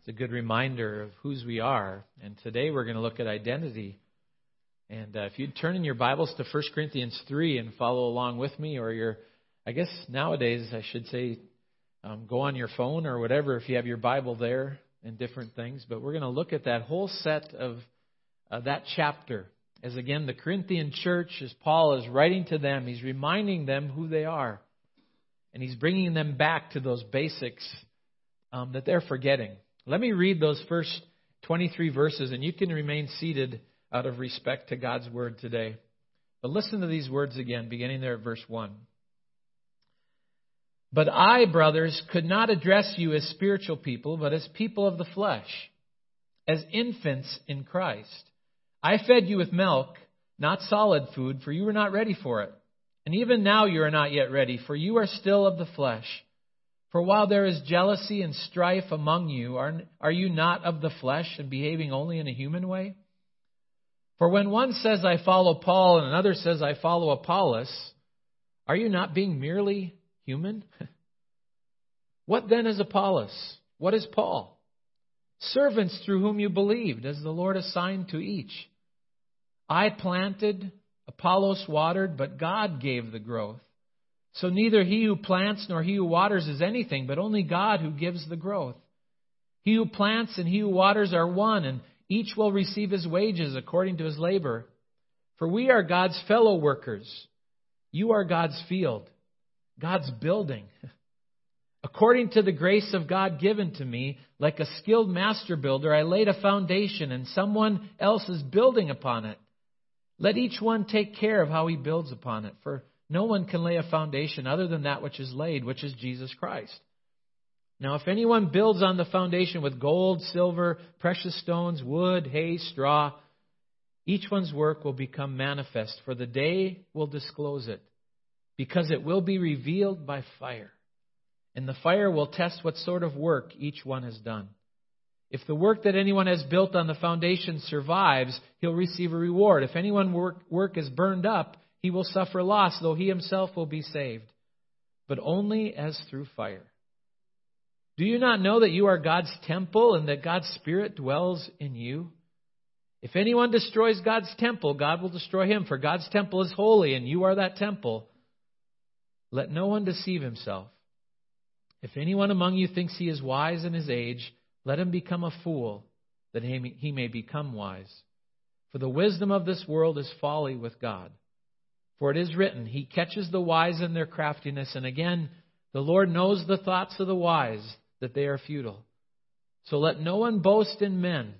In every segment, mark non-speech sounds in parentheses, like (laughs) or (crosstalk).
It's a good reminder of whose we are. And today we're going to look at identity. And uh, if you'd turn in your Bibles to 1 Corinthians 3 and follow along with me, or your, I guess nowadays I should say, um, go on your phone or whatever if you have your Bible there and different things. But we're going to look at that whole set of uh, that chapter. As again, the Corinthian church, as Paul is writing to them, he's reminding them who they are. And he's bringing them back to those basics um, that they're forgetting. Let me read those first 23 verses, and you can remain seated out of respect to God's word today. But listen to these words again, beginning there at verse 1. But I, brothers, could not address you as spiritual people, but as people of the flesh, as infants in Christ. I fed you with milk, not solid food, for you were not ready for it. And even now you are not yet ready, for you are still of the flesh. For while there is jealousy and strife among you, are, are you not of the flesh and behaving only in a human way? For when one says, I follow Paul, and another says, I follow Apollos, are you not being merely human? (laughs) what then is Apollos? What is Paul? Servants through whom you believed, as the Lord assigned to each. I planted, Apollos watered, but God gave the growth. So neither he who plants nor he who waters is anything, but only God who gives the growth. He who plants and he who waters are one, and each will receive his wages according to his labor. For we are God's fellow workers. You are God's field, God's building. (laughs) According to the grace of God given to me, like a skilled master builder, I laid a foundation, and someone else is building upon it. Let each one take care of how he builds upon it, for no one can lay a foundation other than that which is laid, which is Jesus Christ. Now, if anyone builds on the foundation with gold, silver, precious stones, wood, hay, straw, each one's work will become manifest, for the day will disclose it, because it will be revealed by fire. And the fire will test what sort of work each one has done. If the work that anyone has built on the foundation survives, he'll receive a reward. If anyone's work, work is burned up, he will suffer loss, though he himself will be saved, but only as through fire. Do you not know that you are God's temple and that God's Spirit dwells in you? If anyone destroys God's temple, God will destroy him, for God's temple is holy, and you are that temple. Let no one deceive himself. If anyone among you thinks he is wise in his age, let him become a fool, that he may become wise. For the wisdom of this world is folly with God. For it is written, He catches the wise in their craftiness. And again, the Lord knows the thoughts of the wise, that they are futile. So let no one boast in men,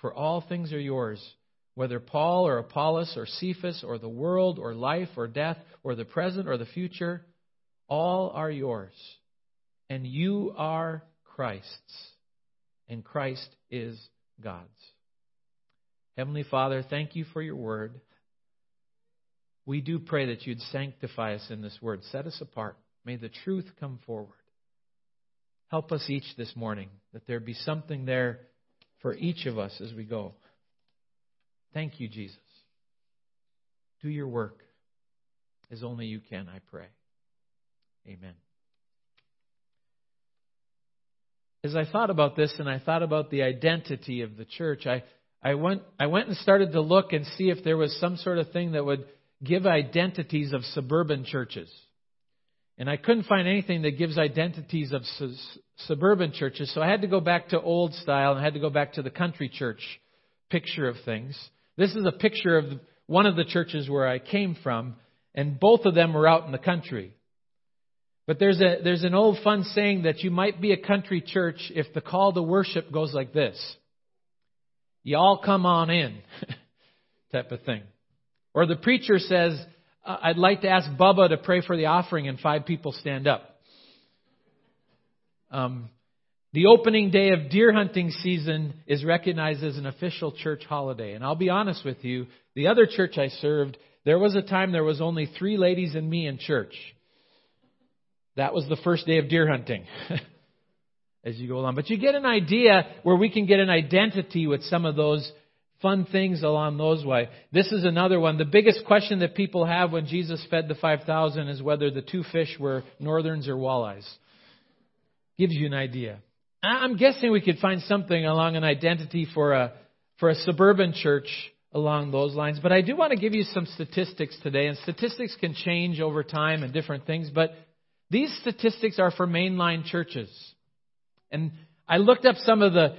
for all things are yours, whether Paul or Apollos or Cephas or the world or life or death or the present or the future, all are yours. And you are Christ's, and Christ is God's. Heavenly Father, thank you for your word we do pray that you'd sanctify us in this word. Set us apart. May the truth come forward. Help us each this morning that there be something there for each of us as we go. Thank you, Jesus. Do your work as only you can, I pray. Amen. As I thought about this and I thought about the identity of the church, I, I, went, I went and started to look and see if there was some sort of thing that would give identities of suburban churches. And I couldn't find anything that gives identities of su- suburban churches, so I had to go back to old style and I had to go back to the country church picture of things. This is a picture of one of the churches where I came from, and both of them were out in the country. But there's a there's an old fun saying that you might be a country church if the call to worship goes like this. Y'all come on in. (laughs) type of thing. Or the preacher says, uh, I'd like to ask Bubba to pray for the offering, and five people stand up. Um, the opening day of deer hunting season is recognized as an official church holiday. And I'll be honest with you, the other church I served, there was a time there was only three ladies and me in church. That was the first day of deer hunting. (laughs) as you go along. But you get an idea where we can get an identity with some of those fun things along those way. This is another one. The biggest question that people have when Jesus fed the 5,000 is whether the two fish were northerns or walleyes. Gives you an idea. I'm guessing we could find something along an identity for a for a suburban church along those lines. But I do want to give you some statistics today, and statistics can change over time and different things. But these statistics are for mainline churches, and I looked up some of the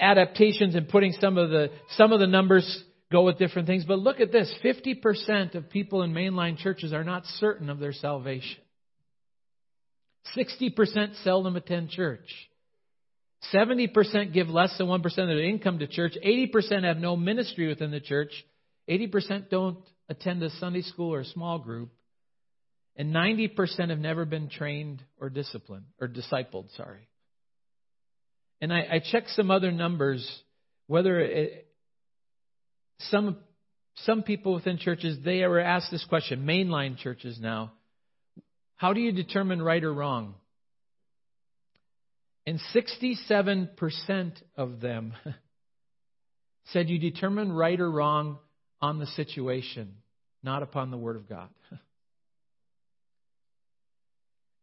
adaptations and putting some of the some of the numbers go with different things. But look at this: 50% of people in mainline churches are not certain of their salvation. 60% seldom attend church. 70% give less than 1% of their income to church. 80% have no ministry within the church. 80% don't attend a Sunday school or a small group. And 90% have never been trained or disciplined, or discipled, sorry. And I, I checked some other numbers, whether it, some, some people within churches, they were asked this question, mainline churches now. How do you determine right or wrong? And 67% of them (laughs) said you determine right or wrong on the situation, not upon the Word of God. (laughs)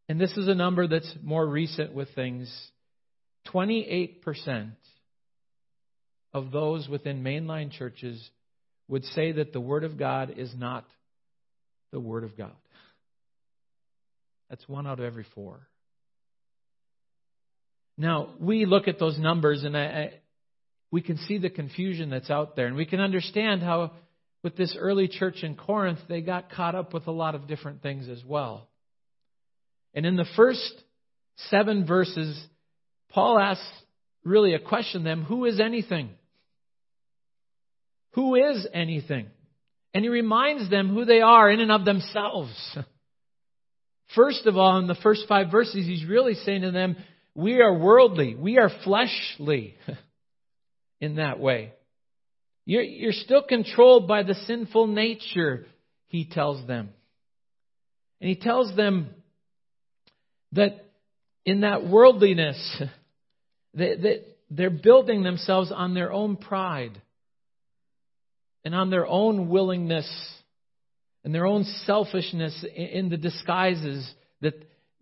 And this is a number that's more recent with things. 28% of those within mainline churches would say that the Word of God is not the Word of God. That's one out of every four. Now, we look at those numbers and I, I, we can see the confusion that's out there. And we can understand how, with this early church in Corinth, they got caught up with a lot of different things as well. And in the first seven verses, Paul asks really a question them who is anything? Who is anything? And he reminds them who they are in and of themselves. (laughs) First of all, in the first five verses, he's really saying to them, we are worldly. We are fleshly (laughs) in that way. You're, you're still controlled by the sinful nature, he tells them. And he tells them that in that worldliness, (laughs) that, that they're building themselves on their own pride and on their own willingness and their own selfishness in the disguises that,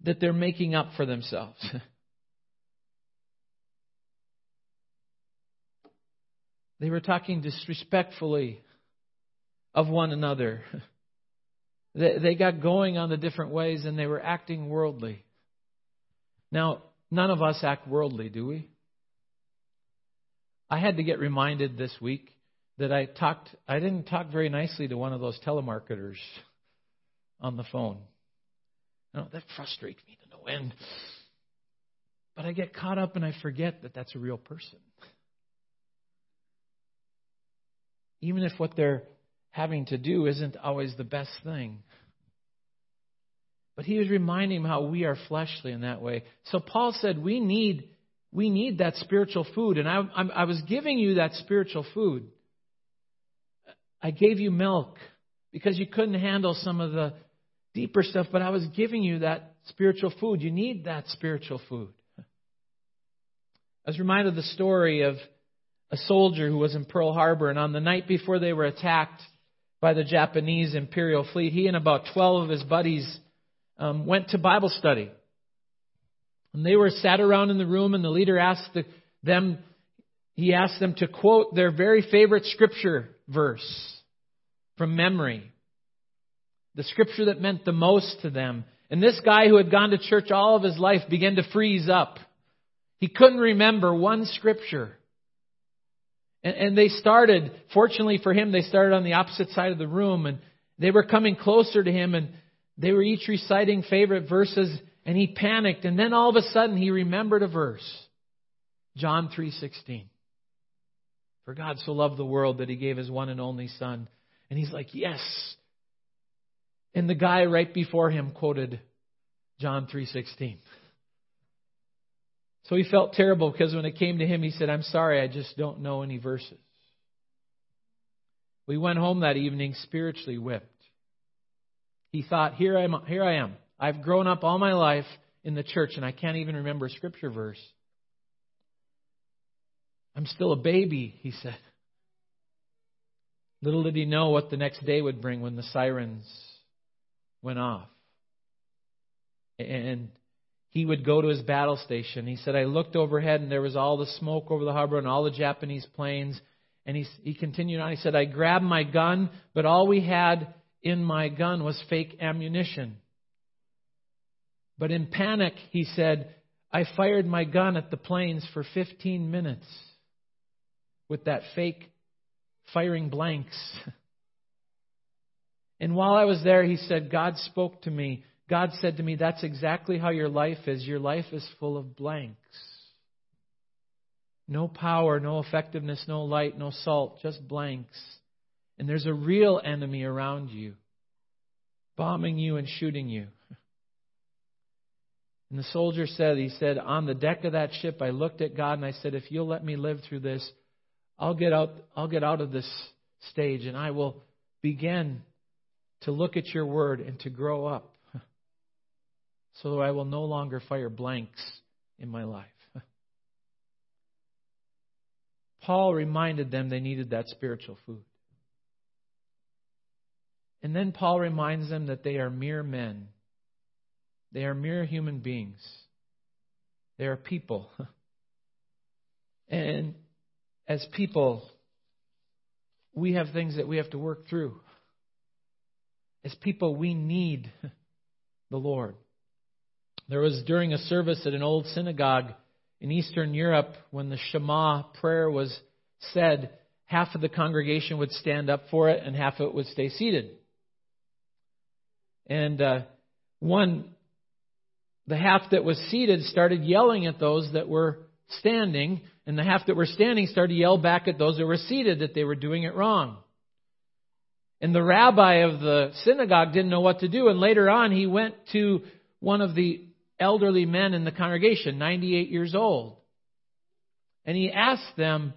that they're making up for themselves. (laughs) They were talking disrespectfully of one another. (laughs) They got going on the different ways and they were acting worldly. Now, none of us act worldly, do we? I had to get reminded this week that I talked I didn't talk very nicely to one of those telemarketers on the phone. That frustrates me to no end. But I get caught up and I forget that that's a real person. even if what they're having to do isn't always the best thing. But he was reminding them how we are fleshly in that way. So Paul said we need we need that spiritual food, and I, I was giving you that spiritual food. I gave you milk because you couldn't handle some of the deeper stuff, but I was giving you that spiritual food. You need that spiritual food. I was reminded of the story of a soldier who was in Pearl Harbor, and on the night before they were attacked by the Japanese Imperial fleet, he and about 12 of his buddies um, went to Bible study. And they were sat around in the room, and the leader asked the, them, he asked them to quote their very favorite scripture verse from memory. The scripture that meant the most to them. And this guy who had gone to church all of his life began to freeze up. He couldn't remember one scripture. And, and they started, fortunately for him, they started on the opposite side of the room and they were coming closer to him and they were each reciting favorite verses and he panicked and then all of a sudden he remembered a verse. John 3:16. For God so loved the world that he gave his one and only son. And he's like, "Yes." And the guy right before him quoted John 3:16. So he felt terrible because when it came to him, he said, I'm sorry, I just don't know any verses. We went home that evening spiritually whipped. He thought, here I am, here I am. I've grown up all my life in the church and I can't even remember a scripture verse. I'm still a baby, he said. Little did he know what the next day would bring when the sirens went off. And he would go to his battle station. He said, I looked overhead and there was all the smoke over the harbor and all the Japanese planes. And he, he continued on. He said, I grabbed my gun, but all we had in my gun was fake ammunition. But in panic, he said, I fired my gun at the planes for 15 minutes with that fake firing blanks. (laughs) And while I was there, he said, God spoke to me. God said to me, That's exactly how your life is. Your life is full of blanks. No power, no effectiveness, no light, no salt, just blanks. And there's a real enemy around you, bombing you and shooting you. (laughs) And the soldier said, he said, on the deck of that ship, I looked at God and I said, if you'll let me live through this, I'll get out, I'll get out of this stage and I will begin to look at your word and to grow up (laughs) so that I will no longer fire blanks in my life. (laughs) Paul reminded them they needed that spiritual food. And then Paul reminds them that they are mere men. They are mere human beings. They are people. (laughs) And as people, we have things that we have to work through. As people, we need (laughs) the Lord. There was during a service at an old synagogue in Eastern Europe when the Shema prayer was said, half of the congregation would stand up for it and half of it would stay seated. And uh, one, the half that was seated started yelling at those that were standing, and the half that were standing started to yell back at those that were seated that they were doing it wrong. And the rabbi of the synagogue didn't know what to do. And later on, he went to one of the elderly men in the congregation, 98 years old. And he asked them,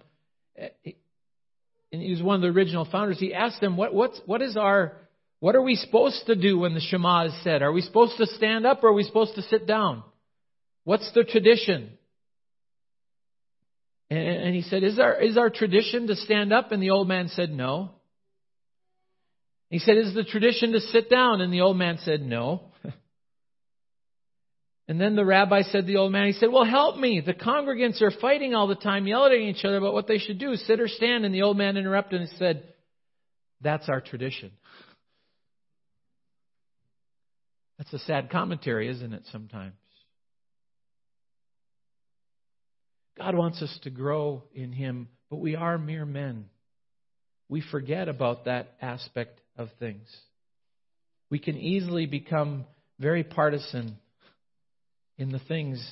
and he was one of the original founders, he asked them, what, what's, what is our, what are we supposed to do when the Shema is said? Are we supposed to stand up or are we supposed to sit down? What's the tradition? And, he said, is our, is our tradition to stand up? And the old man said, no. He said, Is the tradition to sit down? And the old man said, No. (laughs) and then the rabbi said to the old man, He said, Well, help me. The congregants are fighting all the time, yelling at each other about what they should do, sit or stand. And the old man interrupted and said, That's our tradition. That's a sad commentary, isn't it, sometimes? God wants us to grow in Him, but we are mere men. We forget about that aspect of things. We can easily become very partisan in the things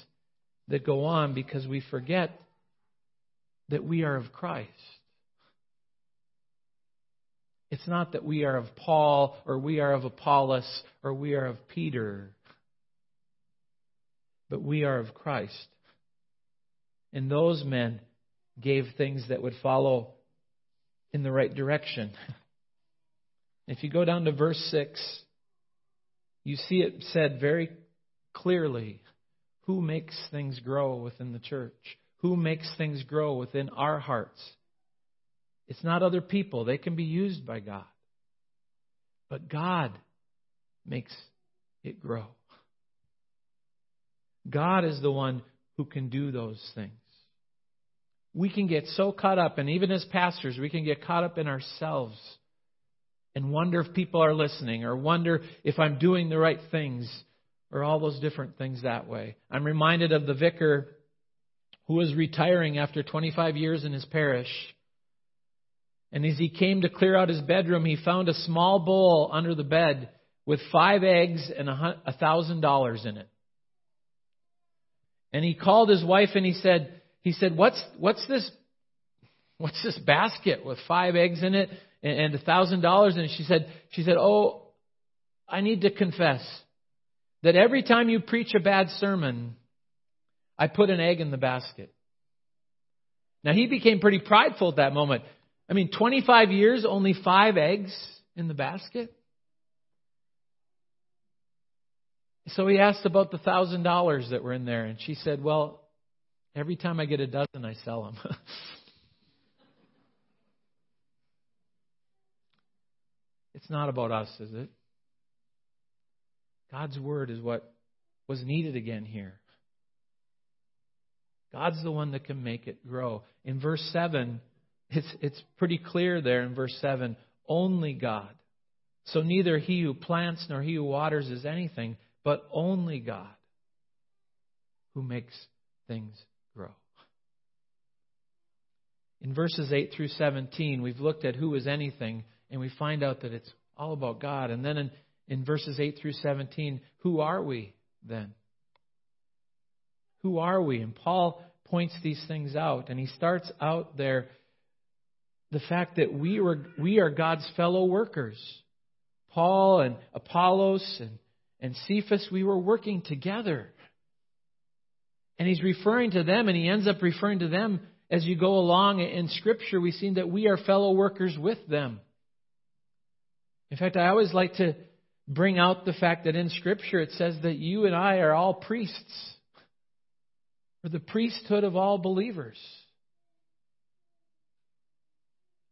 that go on because we forget that we are of Christ. It's not that we are of Paul or we are of Apollos or we are of Peter, but we are of Christ. And those men gave things that would follow in the right direction. (laughs) If you go down to verse 6, you see it said very clearly who makes things grow within the church, who makes things grow within our hearts. It's not other people, they can be used by God. But God makes it grow. God is the one who can do those things. We can get so caught up, and even as pastors, we can get caught up in ourselves and wonder if people are listening or wonder if I'm doing the right things or all those different things that way. I'm reminded of the vicar who was retiring after 25 years in his parish. And as he came to clear out his bedroom, he found a small bowl under the bed with five eggs and a thousand dollars in it. And he called his wife and he said, he said, what's, what's this, what's this basket with five eggs in it and a thousand dollars. And she said, she said, Oh, I need to confess that every time you preach a bad sermon, I put an egg in the basket. Now he became pretty prideful at that moment. I mean, 25 years, only five eggs in the basket. So he asked about the thousand dollars that were in there, and she said, Well, every time I get a dozen, I sell them. (laughs) It's not about us, is it? God's Word is what was needed again here. God's the one that can make it grow. In verse 7, it's, it's pretty clear there in verse 7 only God. So neither he who plants nor he who waters is anything, but only God who makes things grow. In verses 8 through 17, we've looked at who is anything, and we find out that it's all about God. And then in, in verses 8 through 17, who are we then? Who are we? And Paul points these things out, and he starts out there the fact that we, were, we are God's fellow workers. Paul and Apollos and, and Cephas, we were working together. And he's referring to them, and he ends up referring to them as you go along in Scripture. We see that we are fellow workers with them. In fact, I always like to bring out the fact that in Scripture it says that you and I are all priests. We're the priesthood of all believers.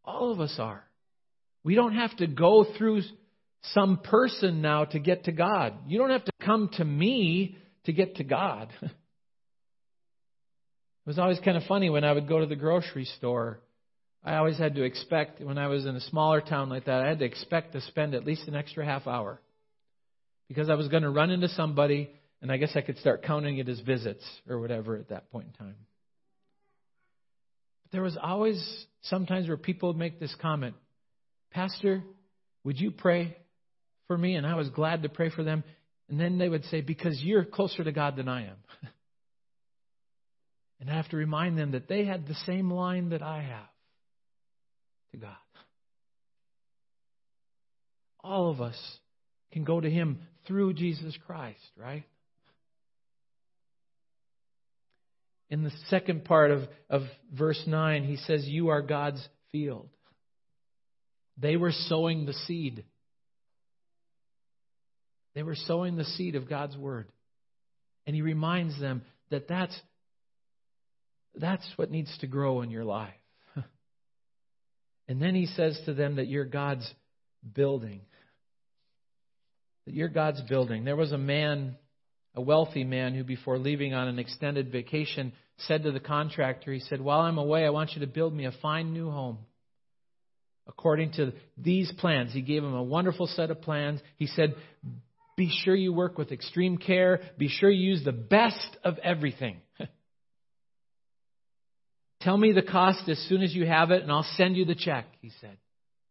All of us are. We don't have to go through some person now to get to God. You don't have to come to me to get to God. (laughs) It was always kind of funny when I would go to the grocery store. I always had to expect, when I was in a smaller town like that, I had to expect to spend at least an extra half hour. Because I was going to run into somebody, and I guess I could start counting it as visits or whatever at that point in time. But there was always sometimes where people make this comment Pastor, would you pray for me? And I was glad to pray for them. And then they would say, Because you're closer to God than I am. (laughs) And I have to remind them that they had the same line that I have to God. All of us can go to Him through Jesus Christ, right? In the second part of, of verse 9, he says, You are God's field. They were sowing the seed. They were sowing the seed of God's Word. And he reminds them that that's that's what needs to grow in your life. (laughs) and then he says to them that you're God's building. That you're God's building. There was a man, a wealthy man, who before leaving on an extended vacation said to the contractor, he said, While I'm away, I want you to build me a fine new home. According to these plans, he gave him a wonderful set of plans. He said, Be sure you work with extreme care. Be sure you use the best of everything. (laughs) Tell me the cost as soon as you have it, and I'll send you the check, he said.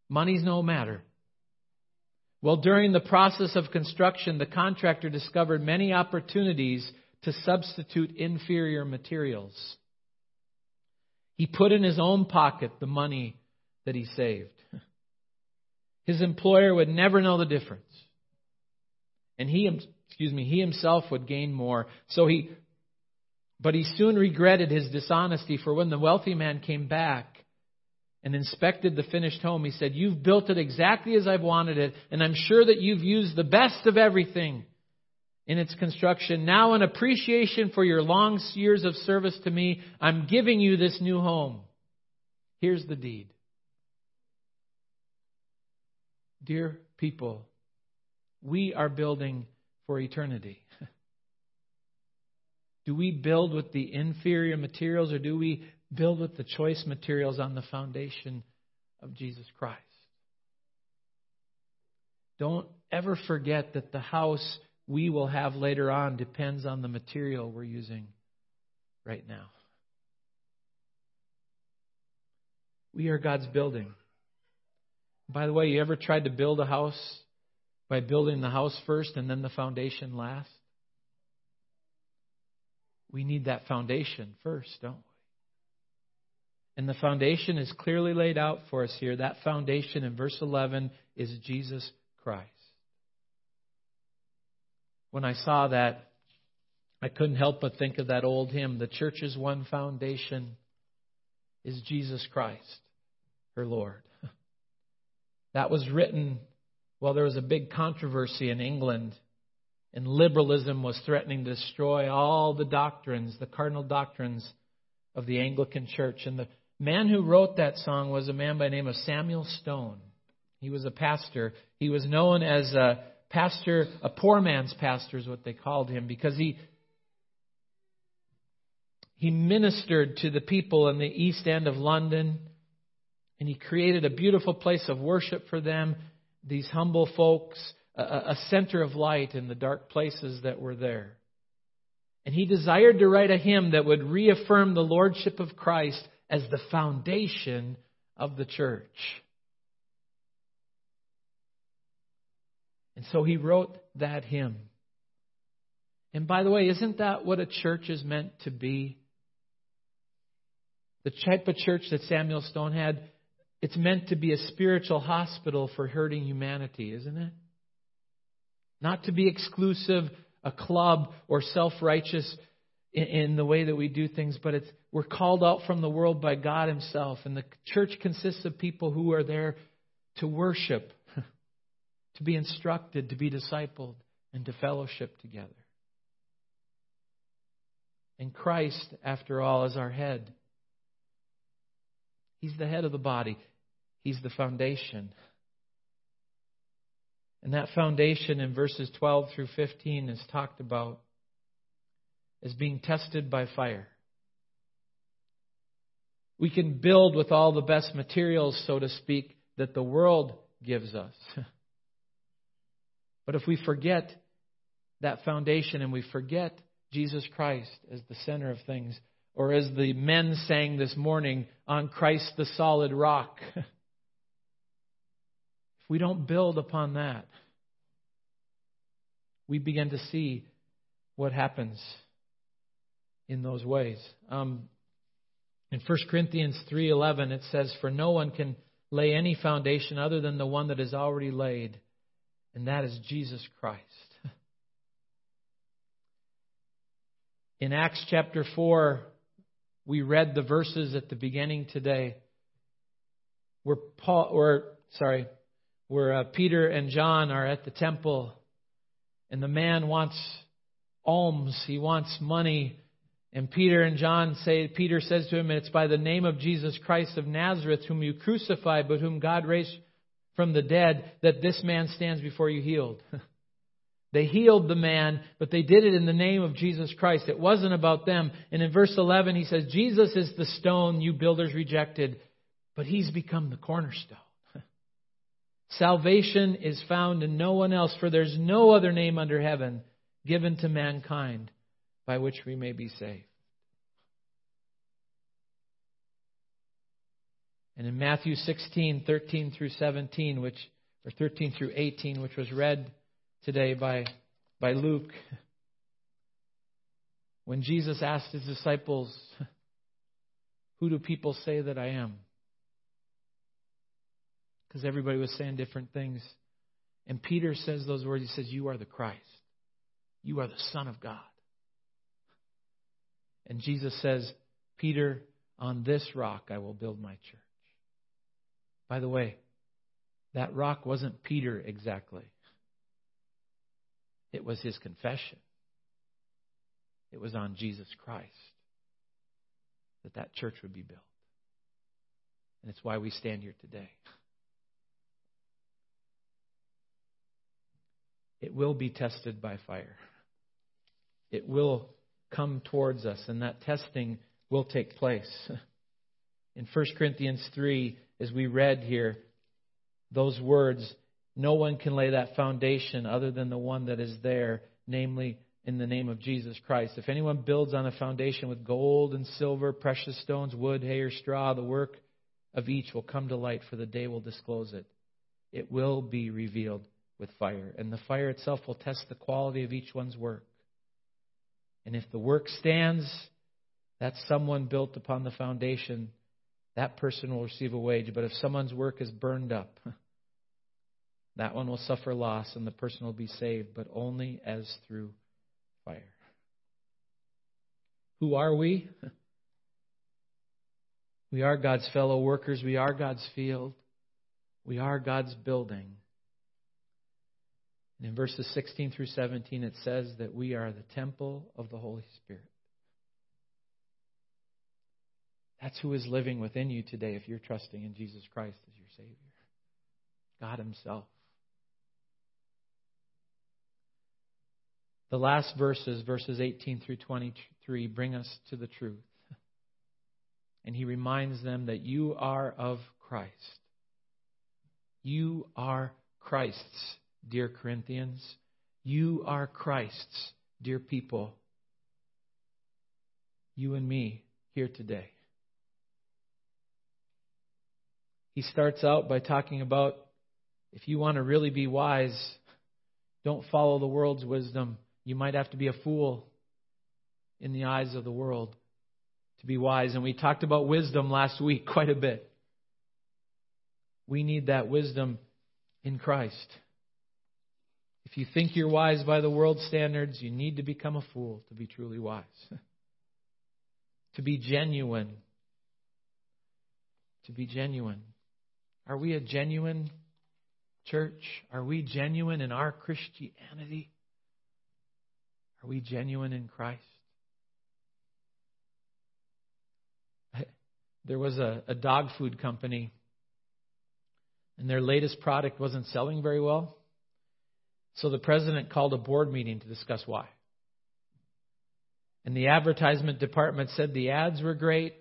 Money's no matter. Well, during the process of construction, the contractor discovered many opportunities to substitute inferior materials. He put in his own pocket the money that he saved. His employer would never know the difference. And he, excuse me, he himself would gain more. So he but he soon regretted his dishonesty, for when the wealthy man came back and inspected the finished home, he said, You've built it exactly as I've wanted it, and I'm sure that you've used the best of everything in its construction. Now, in appreciation for your long years of service to me, I'm giving you this new home. Here's the deed. Dear people, we are building for eternity. (laughs) Do we build with the inferior materials or do we build with the choice materials on the foundation of Jesus Christ? Don't ever forget that the house we will have later on depends on the material we're using right now. We are God's building. By the way, you ever tried to build a house by building the house first and then the foundation last? we need that foundation first, don't we? And the foundation is clearly laid out for us here. That foundation in verse 11 is Jesus Christ. When I saw that, I couldn't help but think of that old hymn The church's one foundation is Jesus Christ, her Lord. (laughs) That was written while there was a big controversy in England and liberalism was threatening to destroy all the doctrines, the cardinal doctrines of the Anglican Church. And the man who wrote that song was a man by the name of Samuel Stone. He was a pastor. He was known as a pastor, a poor man's pastor is what they called him, because he he ministered to the people in the east end of London, and he created a beautiful place of worship for them, these humble folks, a, a center of light in the dark places that were there. And he desired to write a hymn that would reaffirm the lordship of Christ as the foundation of the church. And so he wrote that hymn. And by the way, isn't that what a church is meant to be? The type of church that Samuel Stone had, it's meant to be a spiritual hospital for hurting humanity, isn't it? Not to be exclusive, a club, or self righteous in, in, the way that we do things, but it's, we're called out from the world by God Himself. And the church consists of people who are there to worship, (laughs) to be instructed, to be discipled, and to fellowship together. And Christ, after all, is our head. He's the head of the body, He's the foundation. And that foundation in verses 12 through 15 is talked about as being tested by fire. We can build with all the best materials, so to speak, that the world gives us. (laughs) but if we forget that foundation and we forget Jesus Christ as the center of things, or as the men sang this morning, on Christ the solid rock. (laughs) if we don't build upon that, we begin to see what happens in those ways. Um, in 1 Corinthians 3:11 it says for no one can lay any foundation other than the one that is already laid and that is Jesus Christ. (laughs) In Acts chapter 4 we read the verses at the beginning today where Paul or sorry where uh, Peter and John are at the temple and the man wants alms he wants money and Peter and John say Peter says to him it's by the name of Jesus Christ of Nazareth whom you crucified but whom God raised from the dead that this man stands before you healed (laughs) They healed the man, but they did it in the name of Jesus Christ. It wasn't about them. And in verse 11, he says, Jesus is the stone you builders rejected, but he's become the cornerstone. (laughs) Salvation is found in no one else, for there's no other name under heaven given to mankind by which we may be saved. And in Matthew 16, 13 through 17, which, or 13 through 18, which was read today by, by Luke. (laughs) When Jesus asked his disciples, (laughs) Who do people say that I am? Because everybody was saying different things. And Peter says those words. He says, You are the Christ. You are the Son of God. And Jesus says, Peter, on this rock I will build my church. By the way, that rock wasn't Peter exactly. It was his confession. It was on Jesus Christ that that church would be built. And it's why we stand here today. It will be tested by fire. It will come towards us, and that testing will take place. (laughs) In 1 Corinthians 3, as we read here, those words, no one can lay that foundation other than the one that is there, namely in the name of Jesus Christ. If anyone builds on a foundation with gold and silver, precious stones, wood, hay, or straw, the work of each will come to light, for the day will disclose it. It will be revealed with fire, and the fire itself will test the quality of each one's work. And if the work stands, that's someone built upon the foundation, that person will receive a wage. But if someone's work is burned up, (laughs) that one will suffer loss and the person will be saved, but only as through fire. Who are we? (laughs) We are God's fellow workers. We are God's field. We are God's building. And in verses 16 through 17, it says that we are the temple of the Holy Spirit. That's who is living within you today if you're trusting in Jesus Christ as your Savior. God Himself. The last verses, verses 18 through 23, bring us to the truth. And he reminds them that you are of Christ. You are Christ's, dear Corinthians. You are Christ's, dear people. You and me here today. He starts out by talking about if you want to really be wise, don't follow the world's wisdom. You might have to be a fool in the eyes of the world to be wise. And we talked about wisdom last week quite a bit. We need that wisdom in Christ. If you think you're wise by the world's standards, you need to become a fool to be truly wise. (laughs) to be genuine. To be genuine. Are we a genuine church? Are we genuine in our Christianity? Are we genuine in Christ? (laughs) There was a, a dog food company, and their latest product wasn't selling very well. So the president called a board meeting to discuss why. And the advertisement department said the ads were great.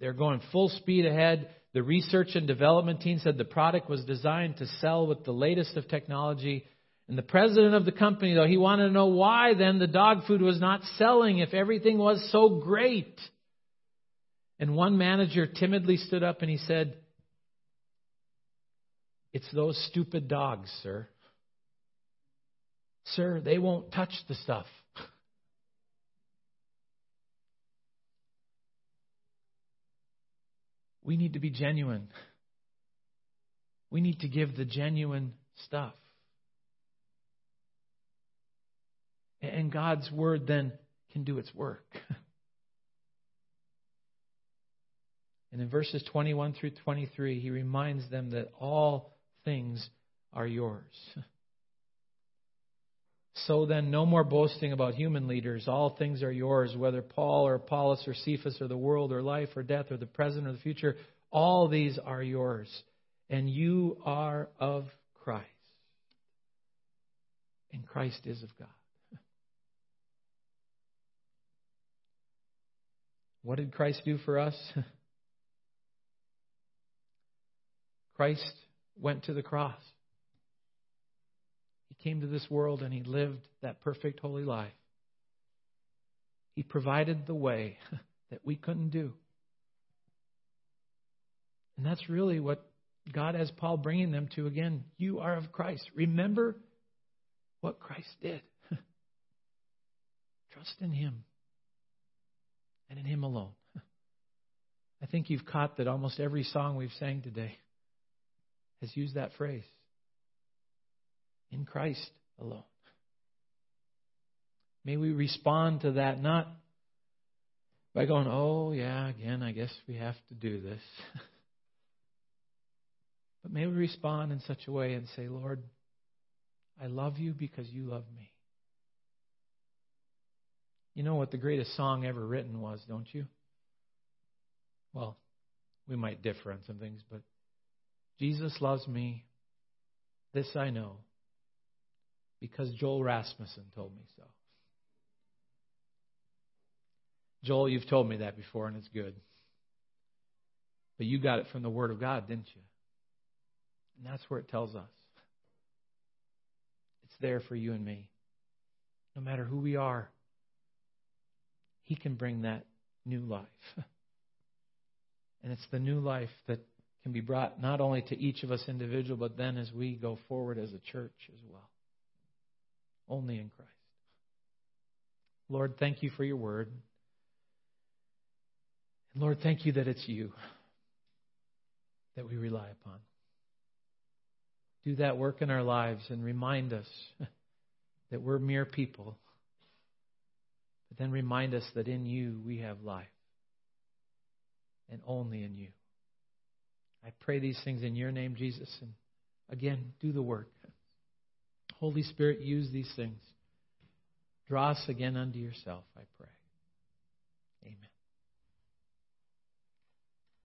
They're going full speed ahead. The research and development team said the product was designed to sell with the latest of technology. And the president of the company, though, he wanted to know why then the dog food was not selling if everything was so great. And one manager timidly stood up and he said, It's those stupid dogs, sir. Sir, they won't touch the stuff. We need to be genuine. We need to give the genuine stuff. And God's word then can do its work. (laughs) And in verses 21 through 23, he reminds them that all things are yours. (laughs) So then, no more boasting about human leaders. All things are yours, whether Paul or Apollos or Cephas or the world or life or death or the present or the future. All these are yours. And you are of Christ. And Christ is of God. (laughs) What did Christ do for us? (laughs) Christ went to the cross. Came to this world and he lived that perfect, holy life. He provided the way (laughs) that we couldn't do. And that's really what God has Paul bringing them to again. You are of Christ. Remember what Christ did. (laughs) Trust in Him and in Him alone. (laughs) I think you've caught that almost every song we've sang today has used that phrase. In Christ alone. May we respond to that not by going, oh, yeah, again, I guess we have to do this. (laughs) but may we respond in such a way and say, Lord, I love you because you love me. You know what the greatest song ever written was, don't you? Well, we might differ on some things, but Jesus loves me. This I know because Joel Rasmussen told me so. Joel, you've told me that before, and it's good. But you got it from the Word of God, didn't you? And that's where it tells us. It's there for you and me. No matter who we are, He can bring that new life. (laughs) and it's the new life that can be brought not only to each of us individual, but then as we go forward as a church as well. Only in Christ. Lord, thank you for your word. And Lord, thank you that it's you that we rely upon. Do that work in our lives and remind us (laughs) that we're mere people. But then remind us that in you we have life. And only in you. I pray these things in your name, Jesus. And again, do the work. Holy Spirit, use these things. Draw us again unto yourself, I pray.